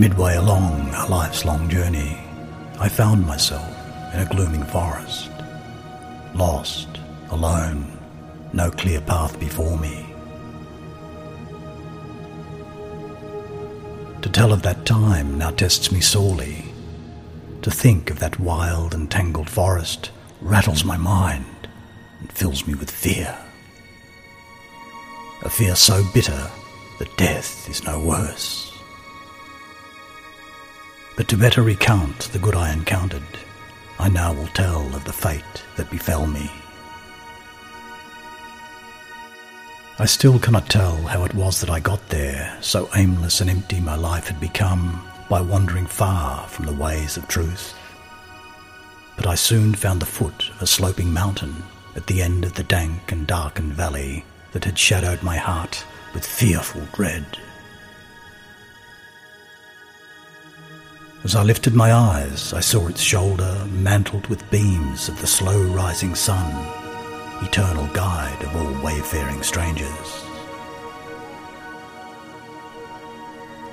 Midway along a life's long journey, I found myself in a glooming forest, lost, alone, no clear path before me. To tell of that time now tests me sorely. To think of that wild and tangled forest rattles my mind and fills me with fear. A fear so bitter that death is no worse. But to better recount the good I encountered, I now will tell of the fate that befell me. I still cannot tell how it was that I got there, so aimless and empty my life had become by wandering far from the ways of truth. But I soon found the foot of a sloping mountain at the end of the dank and darkened valley that had shadowed my heart with fearful dread. As I lifted my eyes, I saw its shoulder mantled with beams of the slow rising sun eternal guide of all wayfaring strangers.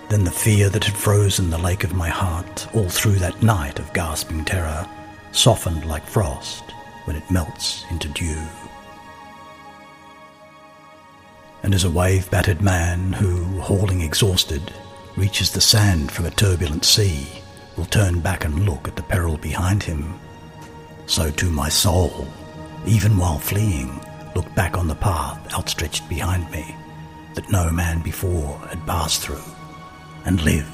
Then the fear that had frozen the lake of my heart all through that night of gasping terror softened like frost when it melts into dew. And as a wave battered man who, hauling exhausted, reaches the sand from a turbulent sea, will turn back and look at the peril behind him, so too my soul even while fleeing, looked back on the path outstretched behind me that no man before had passed through and lived.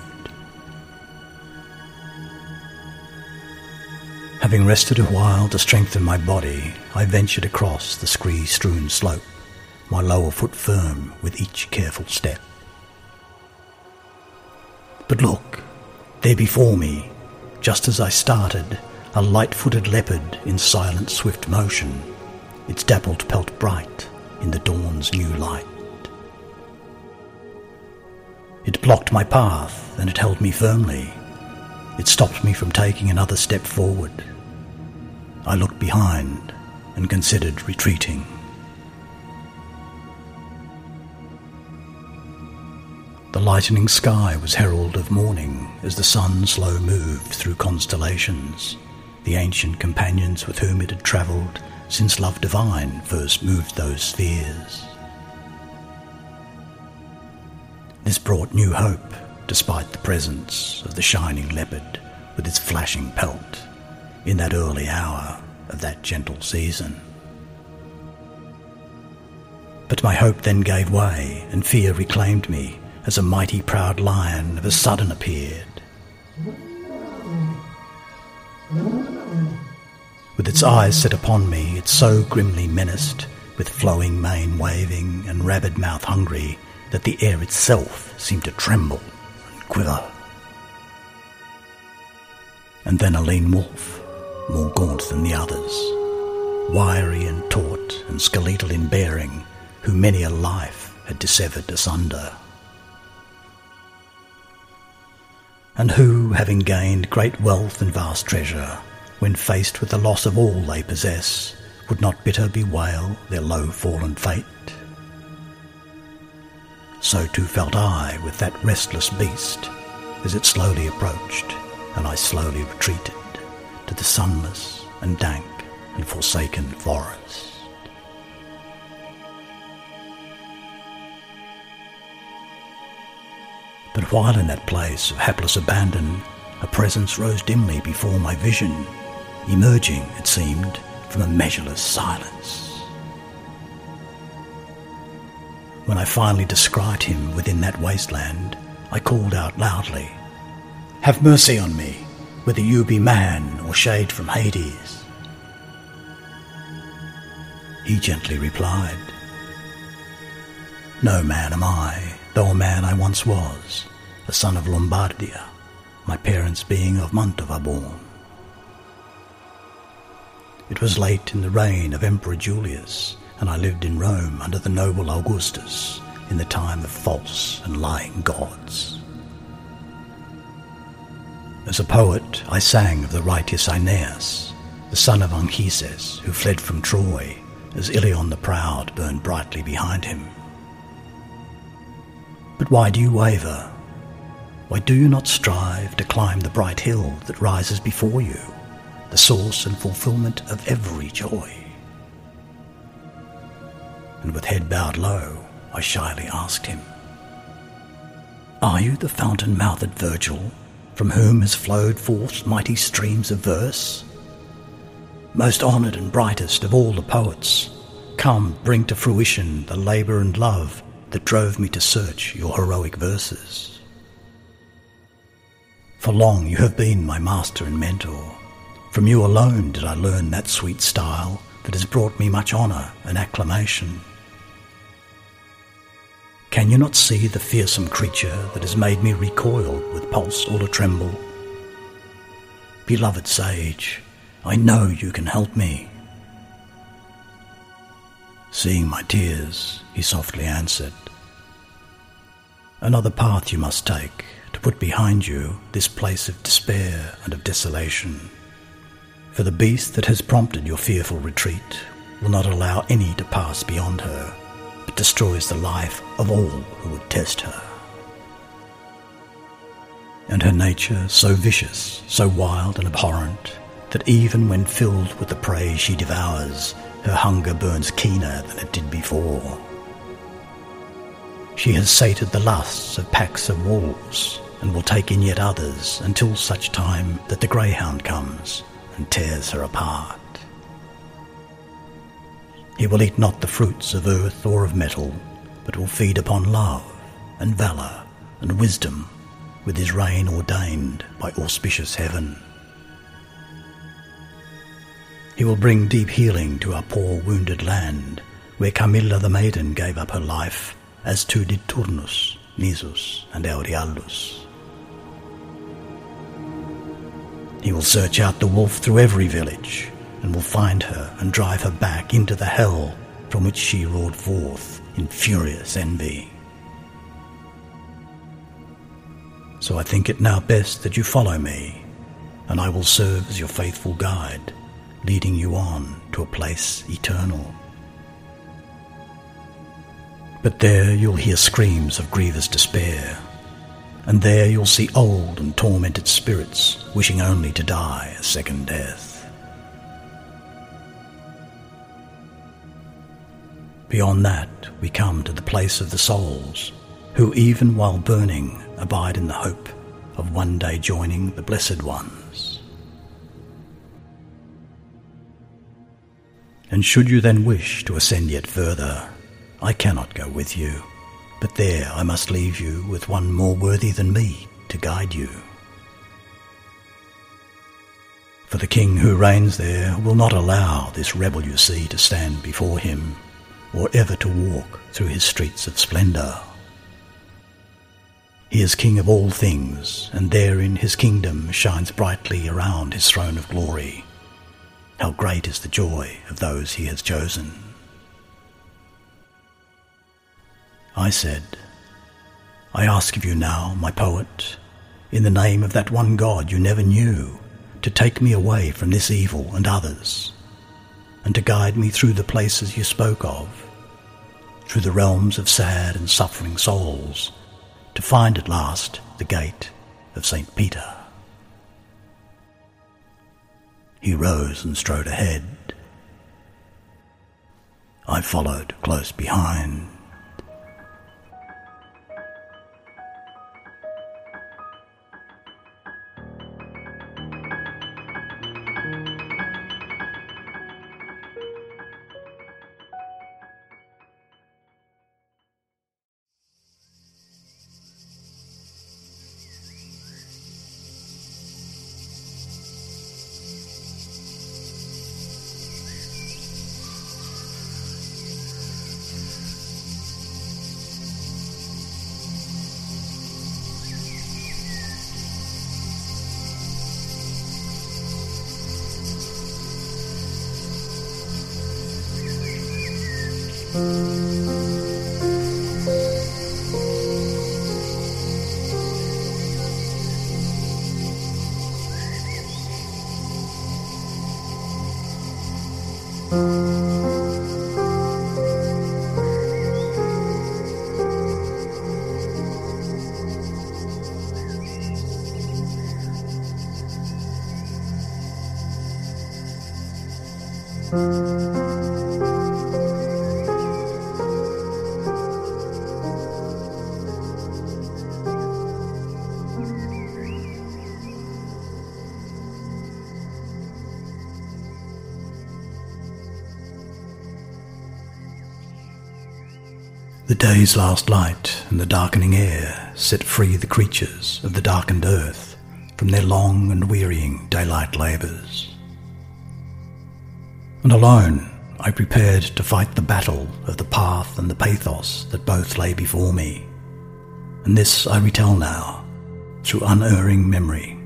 Having rested a while to strengthen my body, I ventured across the scree strewn slope, my lower foot firm with each careful step. But look, there before me, just as I started, a light-footed leopard in silent swift motion, its dappled pelt bright in the dawn's new light. It blocked my path and it held me firmly. It stopped me from taking another step forward. I looked behind and considered retreating. The lightening sky was herald of morning as the sun slow moved through constellations the ancient companions with whom it had travelled since love divine first moved those spheres. This brought new hope, despite the presence of the shining leopard with its flashing pelt in that early hour of that gentle season. But my hope then gave way, and fear reclaimed me as a mighty proud lion of a sudden appeared. With its eyes set upon me, it so grimly menaced, with flowing mane waving and rabid mouth hungry, that the air itself seemed to tremble and quiver. And then a lean wolf, more gaunt than the others, wiry and taut and skeletal in bearing, who many a life had dissevered asunder. And who, having gained great wealth and vast treasure, when faced with the loss of all they possess, would not bitter bewail their low fallen fate? So too felt I with that restless beast as it slowly approached, and I slowly retreated to the sunless and dank and forsaken forest. But while in that place of hapless abandon, a presence rose dimly before my vision emerging, it seemed, from a measureless silence. When I finally descried him within that wasteland, I called out loudly, Have mercy on me, whether you be man or shade from Hades. He gently replied, No man am I, though a man I once was, a son of Lombardia, my parents being of Mantova born. It was late in the reign of Emperor Julius, and I lived in Rome under the noble Augustus in the time of false and lying gods. As a poet, I sang of the righteous Aeneas, the son of Anchises, who fled from Troy as Ilion the proud burned brightly behind him. But why do you waver? Why do you not strive to climb the bright hill that rises before you, the source and fulfillment of every joy? And with head bowed low, I shyly asked him, Are you the fountain mouthed Virgil, from whom has flowed forth mighty streams of verse? Most honoured and brightest of all the poets, come bring to fruition the labour and love that drove me to search your heroic verses. For long you have been my master and mentor. From you alone did I learn that sweet style that has brought me much honour and acclamation. Can you not see the fearsome creature that has made me recoil with pulse all a tremble? Beloved sage, I know you can help me. Seeing my tears, he softly answered, Another path you must take to put behind you this place of despair and of desolation. For the beast that has prompted your fearful retreat will not allow any to pass beyond her but destroys the life of all who would test her. And her nature so vicious, so wild and abhorrent, that even when filled with the prey she devours, her hunger burns keener than it did before. She has sated the lusts of packs of wolves, and will take in yet others until such time that the greyhound comes and tears her apart. He will eat not the fruits of earth or of metal, but will feed upon love and valour and wisdom with his reign ordained by auspicious heaven. He will bring deep healing to our poor wounded land, where Camilla the maiden gave up her life, as too did Turnus, Nisus, and Euryalus. He will search out the wolf through every village, and will find her and drive her back into the hell from which she roared forth in furious envy. So I think it now best that you follow me, and I will serve as your faithful guide, leading you on to a place eternal. But there you'll hear screams of grievous despair, and there you'll see old and tormented spirits wishing only to die a second death. Beyond that, we come to the place of the souls, who even while burning abide in the hope of one day joining the blessed ones. And should you then wish to ascend yet further, I cannot go with you, but there I must leave you with one more worthy than me to guide you. For the king who reigns there will not allow this rebel you see to stand before him or ever to walk through his streets of splendour. He is king of all things, and therein his kingdom shines brightly around his throne of glory. How great is the joy of those he has chosen. I said, I ask of you now, my poet, in the name of that one God you never knew, to take me away from this evil and others, and to guide me through the places you spoke of, through the realms of sad and suffering souls, to find at last the gate of St. Peter. He rose and strode ahead. I followed close behind. The day's last light and the darkening air set free the creatures of the darkened earth from their long and wearying daylight labours. And alone I prepared to fight the battle of the path and the pathos that both lay before me. And this I retell now through unerring memory.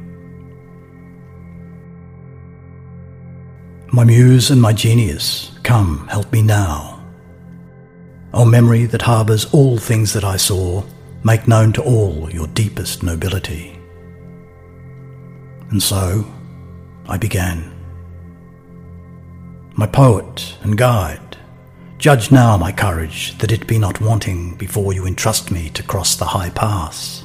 My muse and my genius, come, help me now O memory that harbours all things that I saw, make known to all your deepest nobility. And so I began. My poet and guide, judge now my courage that it be not wanting before you entrust me to cross the high pass.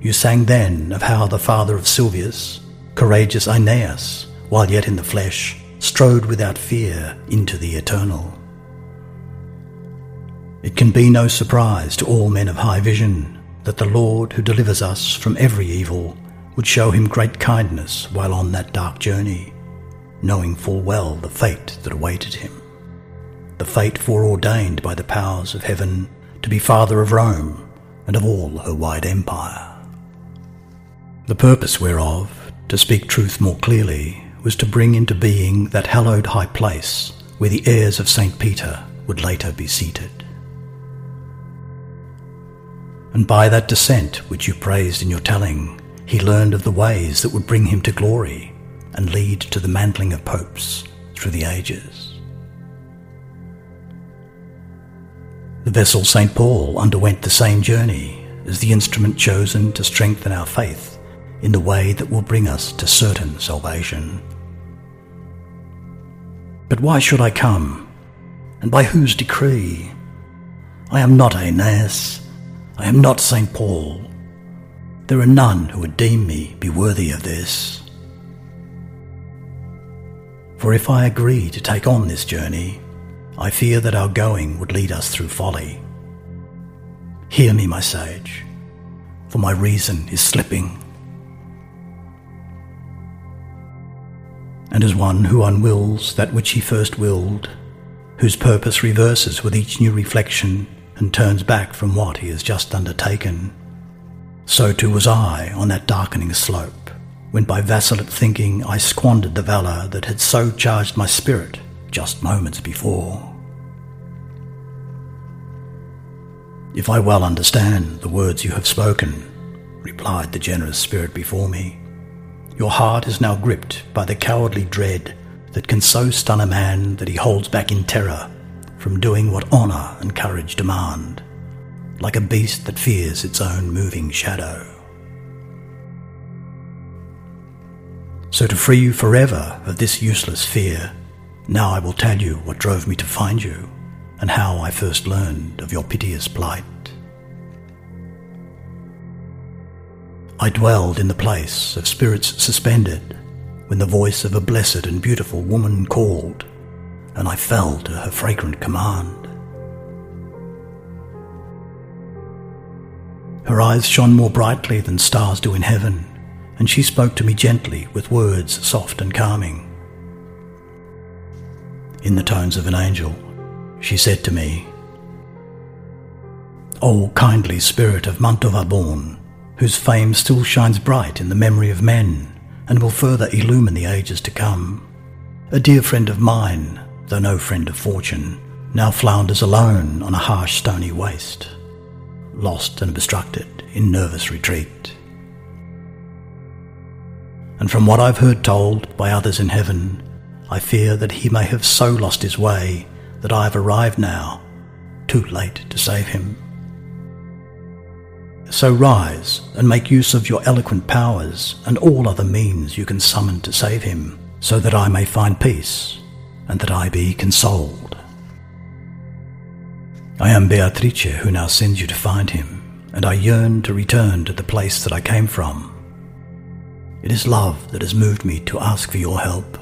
You sang then of how the father of Silvius, courageous Aeneas, while yet in the flesh, strode without fear into the eternal. It can be no surprise to all men of high vision that the Lord who delivers us from every evil would show him great kindness while on that dark journey, knowing full well the fate that awaited him, the fate foreordained by the powers of heaven to be father of Rome and of all her wide empire. The purpose whereof, to speak truth more clearly, was to bring into being that hallowed high place where the heirs of St. Peter would later be seated and by that descent which you praised in your telling, he learned of the ways that would bring him to glory and lead to the mantling of popes through the ages. The vessel St. Paul underwent the same journey as the instrument chosen to strengthen our faith in the way that will bring us to certain salvation. But why should I come? And by whose decree? I am not Aeneas, I am not St. Paul. There are none who would deem me be worthy of this. For if I agree to take on this journey, I fear that our going would lead us through folly. Hear me, my sage, for my reason is slipping. And as one who unwills that which he first willed, whose purpose reverses with each new reflection and turns back from what he has just undertaken. So too was I on that darkening slope, when by vacillate thinking I squandered the valour that had so charged my spirit just moments before. If I well understand the words you have spoken, replied the generous spirit before me, your heart is now gripped by the cowardly dread that can so stun a man that he holds back in terror from doing what honour and courage demand, like a beast that fears its own moving shadow. So, to free you forever of this useless fear, now I will tell you what drove me to find you and how I first learned of your piteous plight. I dwelled in the place of spirits suspended when the voice of a blessed and beautiful woman called and I fell to her fragrant command. Her eyes shone more brightly than stars do in heaven, and she spoke to me gently with words soft and calming. In the tones of an angel, she said to me, O kindly spirit of Mantova born, whose fame still shines bright in the memory of men and will further illumine the ages to come, a dear friend of mine, though no friend of fortune, now flounders alone on a harsh stony waste, lost and obstructed in nervous retreat. And from what I've heard told by others in heaven, I fear that he may have so lost his way that I have arrived now, too late to save him. So rise and make use of your eloquent powers and all other means you can summon to save him, so that I may find peace and that I be consoled. I am Beatrice who now sends you to find him, and I yearn to return to the place that I came from. It is love that has moved me to ask for your help.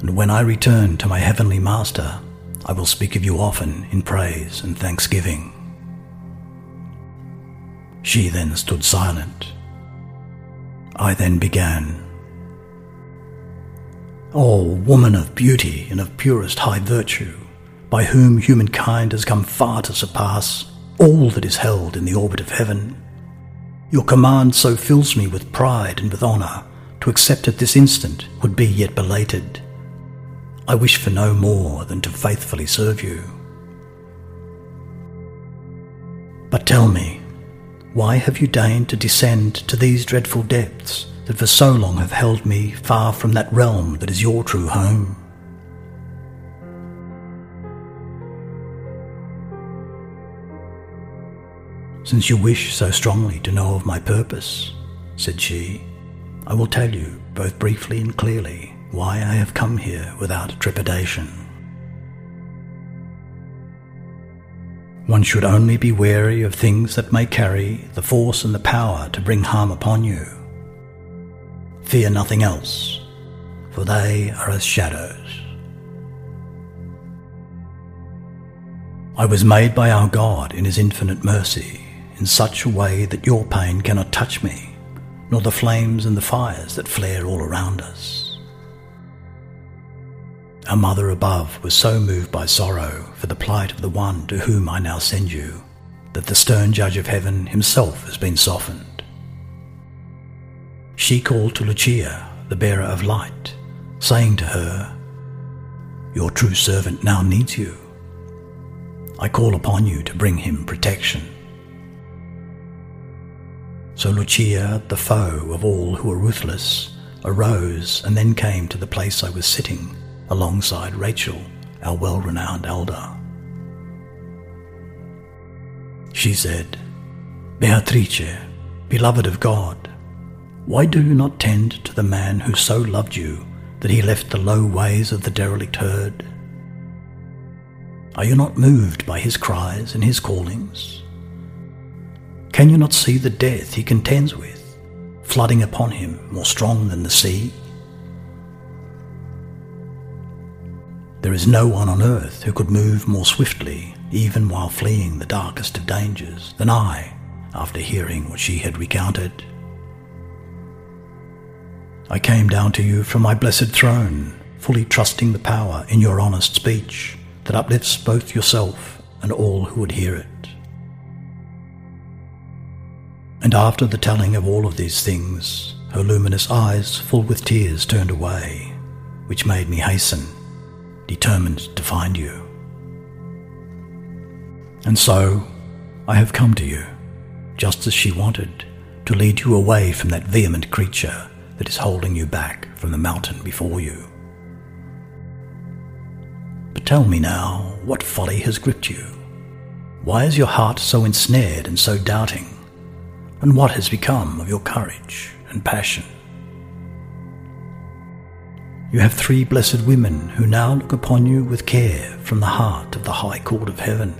and when I return to my heavenly Master, I will speak of you often in praise and thanksgiving. She then stood silent. I then began. O woman of beauty and of purest high virtue, by whom humankind has come far to surpass all that is held in the orbit of heaven, your command so fills me with pride and with honour, to accept at this instant would be yet belated. I wish for no more than to faithfully serve you. But tell me, why have you deigned to descend to these dreadful depths that for so long have held me far from that realm that is your true home? Since you wish so strongly to know of my purpose, said she, I will tell you, both briefly and clearly, why I have come here without trepidation. One should only be wary of things that may carry the force and the power to bring harm upon you. Fear nothing else, for they are as shadows. I was made by our God in His infinite mercy in such a way that your pain cannot touch me, nor the flames and the fires that flare all around us. Our mother above was so moved by sorrow for the plight of the one to whom I now send you, that the stern judge of heaven himself has been softened. She called to Lucia, the bearer of light, saying to her, Your true servant now needs you. I call upon you to bring him protection. So Lucia, the foe of all who are ruthless, arose and then came to the place I was sitting alongside Rachel, our well renowned elder. She said, Beatrice, beloved of God, why do you not tend to the man who so loved you that he left the low ways of the derelict herd? Are you not moved by his cries and his callings? Can you not see the death he contends with, flooding upon him more strong than the sea? There is no one on earth who could move more swiftly, even while fleeing the darkest of dangers, than I, after hearing what she had recounted. I came down to you from my blessed throne, fully trusting the power in your honest speech that uplifts both yourself and all who would hear it. And after the telling of all of these things, her luminous eyes, full with tears, turned away, which made me hasten, determined to find you. And so, I have come to you, just as she wanted, to lead you away from that vehement creature that is holding you back from the mountain before you. But tell me now, what folly has gripped you? Why is your heart so ensnared and so doubting? And what has become of your courage and passion. You have three blessed women who now look upon you with care from the heart of the high court of heaven,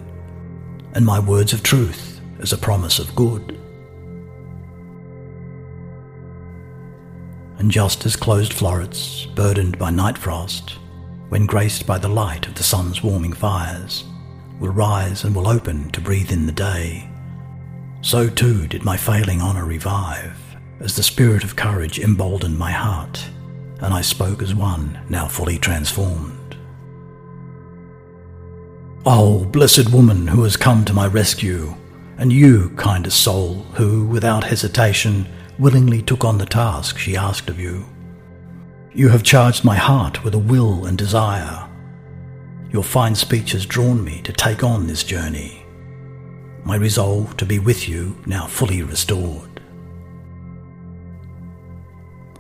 and my words of truth as a promise of good. And just as closed florets, burdened by night frost, when graced by the light of the sun's warming fires, will rise and will open to breathe in the day, so too did my failing honour revive, as the spirit of courage emboldened my heart, and I spoke as one now fully transformed. Oh, blessed woman who has come to my rescue, and you, kindest soul, who, without hesitation, willingly took on the task she asked of you. You have charged my heart with a will and desire. Your fine speech has drawn me to take on this journey my resolve to be with you now fully restored.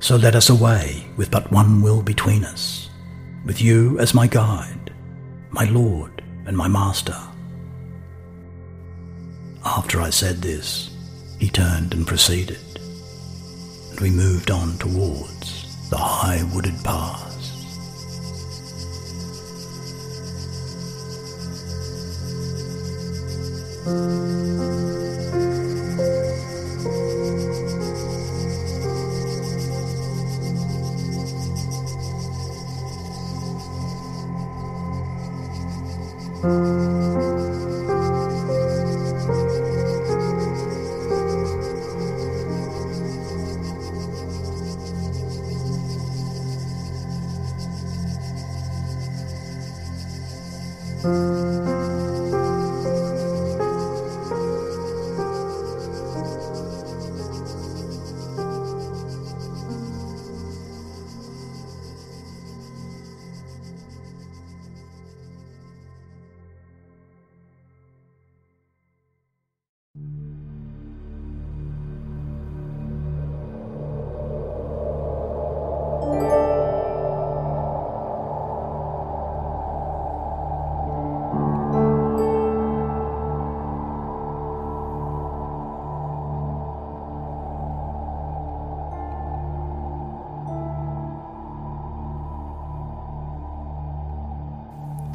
So let us away with but one will between us, with you as my guide, my Lord and my Master. After I said this, he turned and proceeded, and we moved on towards the high wooded path. Mm-hmm.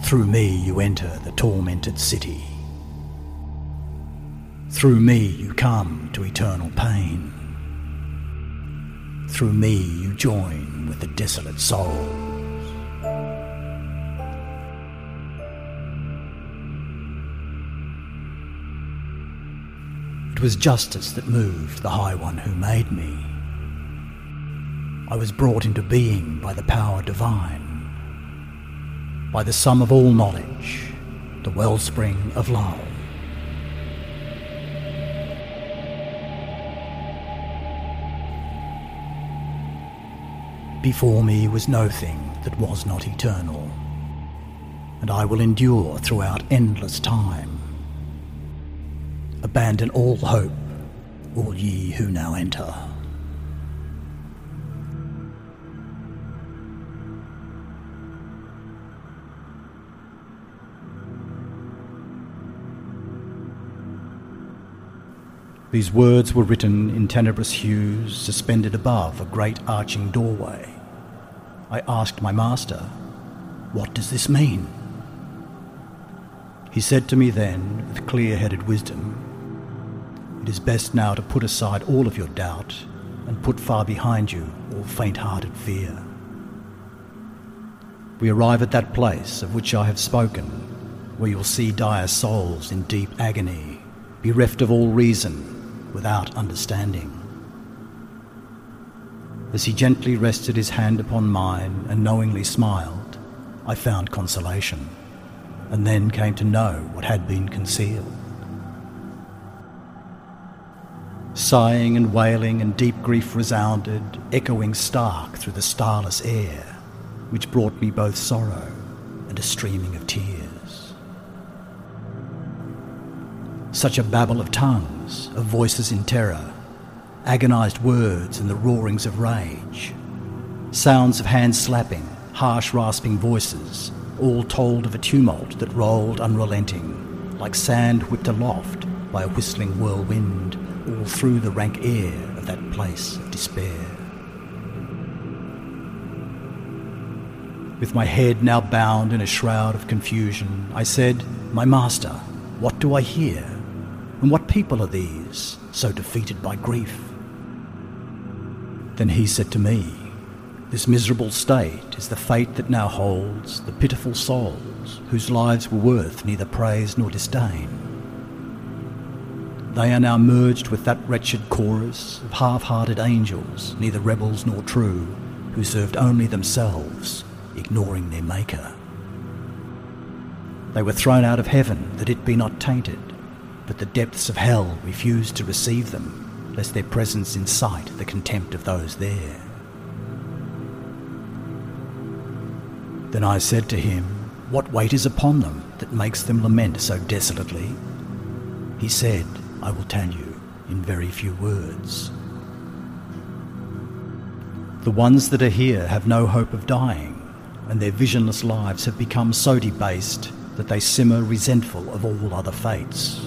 Through me you enter the tormented city. Through me you come to eternal pain. Through me you join with the desolate souls. It was justice that moved the High One who made me. I was brought into being by the power divine by the sum of all knowledge, the wellspring of love. Before me was no thing that was not eternal, and I will endure throughout endless time. Abandon all hope, all ye who now enter. These words were written in tenebrous hues, suspended above a great arching doorway. I asked my master, What does this mean? He said to me then, with clear headed wisdom, It is best now to put aside all of your doubt and put far behind you all faint hearted fear. We arrive at that place of which I have spoken, where you'll see dire souls in deep agony, bereft of all reason without understanding. As he gently rested his hand upon mine and knowingly smiled, I found consolation, and then came to know what had been concealed. Sighing and wailing and deep grief resounded, echoing stark through the starless air, which brought me both sorrow and a streaming of tears. Such a babble of tongues of voices in terror, agonized words and the roarings of rage, sounds of hands slapping, harsh rasping voices, all told of a tumult that rolled unrelenting, like sand whipped aloft by a whistling whirlwind, all through the rank air of that place of despair. With my head now bound in a shroud of confusion, I said, My master, what do I hear? And what people are these, so defeated by grief? Then he said to me, This miserable state is the fate that now holds the pitiful souls whose lives were worth neither praise nor disdain. They are now merged with that wretched chorus of half hearted angels, neither rebels nor true, who served only themselves, ignoring their Maker. They were thrown out of heaven that it be not tainted but the depths of hell refused to receive them, lest their presence incite the contempt of those there. Then I said to him, What weight is upon them that makes them lament so desolately? He said, I will tell you in very few words. The ones that are here have no hope of dying, and their visionless lives have become so debased that they simmer resentful of all other fates.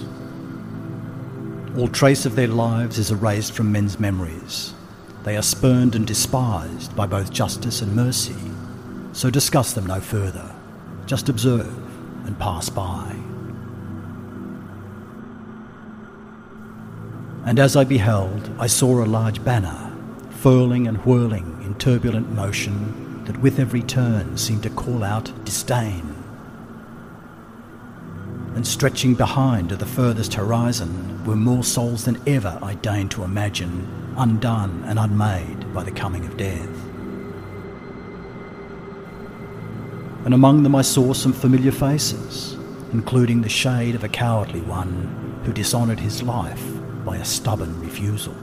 All trace of their lives is erased from men's memories. They are spurned and despised by both justice and mercy. So discuss them no further. Just observe and pass by. And as I beheld, I saw a large banner, furling and whirling in turbulent motion, that with every turn seemed to call out disdain and stretching behind to the furthest horizon were more souls than ever I deigned to imagine, undone and unmade by the coming of death. and among them I saw some familiar faces, including the shade of a cowardly one who dishonoured his life by a stubborn refusal.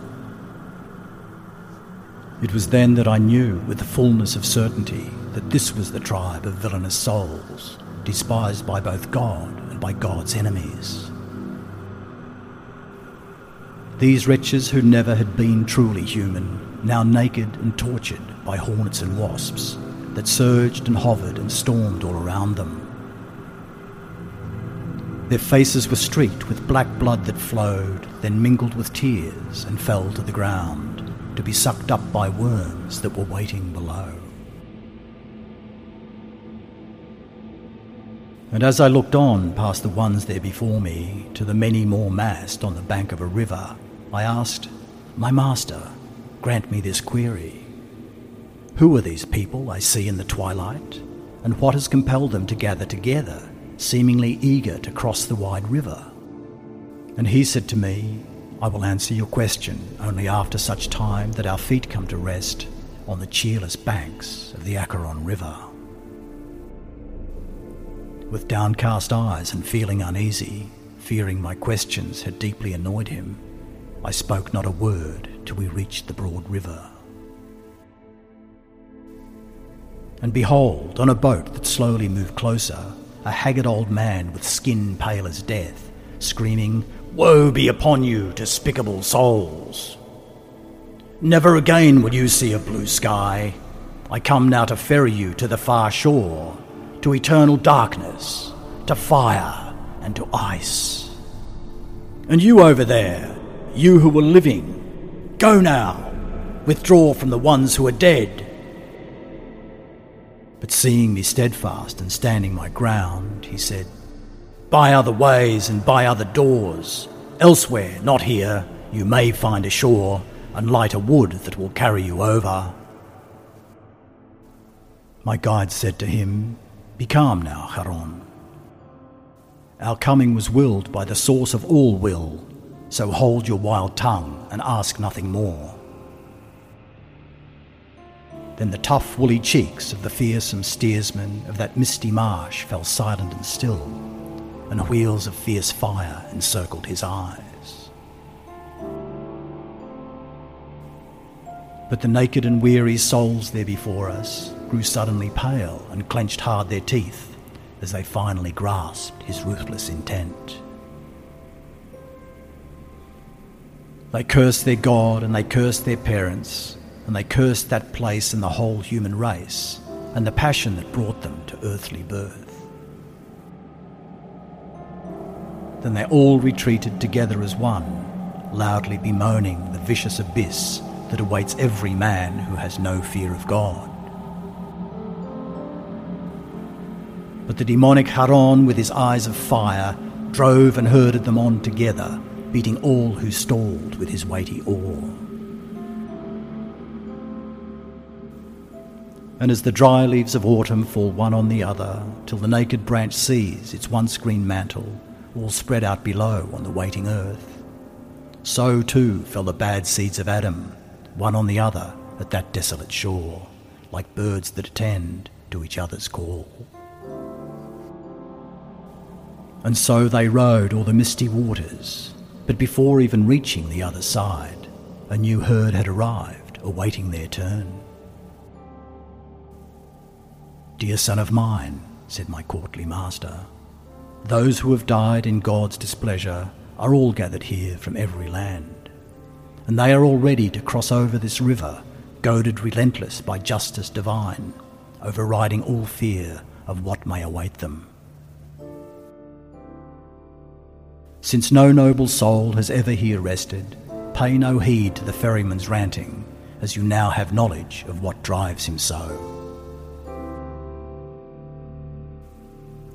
It was then that I knew with the fullness of certainty that this was the tribe of villainous souls, despised by both God by God's enemies. These wretches who never had been truly human, now naked and tortured by hornets and wasps that surged and hovered and stormed all around them. Their faces were streaked with black blood that flowed, then mingled with tears and fell to the ground to be sucked up by worms that were waiting below. And as I looked on past the ones there before me to the many more massed on the bank of a river, I asked, My master, grant me this query. Who are these people I see in the twilight, and what has compelled them to gather together, seemingly eager to cross the wide river? And he said to me, I will answer your question only after such time that our feet come to rest on the cheerless banks of the Acheron River. With downcast eyes and feeling uneasy, fearing my questions had deeply annoyed him, I spoke not a word till we reached the broad river. And behold, on a boat that slowly moved closer, a haggard old man with skin pale as death, screaming, Woe be upon you, despicable souls! Never again will you see a blue sky. I come now to ferry you to the far shore, to eternal darkness, to fire, and to ice. And you over there, you who were living, go now, withdraw from the ones who are dead. But seeing me steadfast and standing my ground, he said, by other ways and by other doors. Elsewhere, not here, you may find a shore and light a wood that will carry you over. My guide said to him, Be calm now, Charon. Our coming was willed by the source of all will, so hold your wild tongue and ask nothing more. Then the tough woolly cheeks of the fearsome steersman of that misty marsh fell silent and still and wheels of fierce fire encircled his eyes. But the naked and weary souls there before us grew suddenly pale and clenched hard their teeth as they finally grasped his ruthless intent. They cursed their God and they cursed their parents, and they cursed that place and the whole human race, and the passion that brought them to earthly birth. Then they all retreated together as one, loudly bemoaning the vicious abyss that awaits every man who has no fear of God. But the demonic Charon, with his eyes of fire, drove and herded them on together, beating all who stalled with his weighty oar. And as the dry leaves of autumn fall one on the other, till the naked branch sees its once green mantle, all spread out below on the waiting earth. So too fell the bad seeds of Adam, one on the other, at that desolate shore, like birds that attend to each other's call. And so they rode all the misty waters, but before even reaching the other side, a new herd had arrived, awaiting their turn. Dear son of mine, said my courtly master, those who have died in God's displeasure are all gathered here from every land, and they are all ready to cross over this river, goaded relentless by justice divine, overriding all fear of what may await them. Since no noble soul has ever here rested, pay no heed to the ferryman's ranting, as you now have knowledge of what drives him so.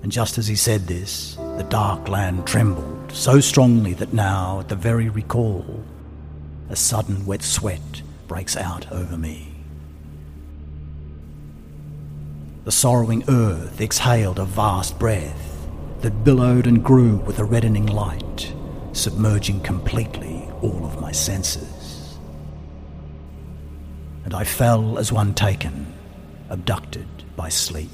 And just as he said this, the dark land trembled so strongly that now, at the very recall, a sudden wet sweat breaks out over me. The sorrowing earth exhaled a vast breath that billowed and grew with a reddening light, submerging completely all of my senses. And I fell as one taken, abducted by sleep.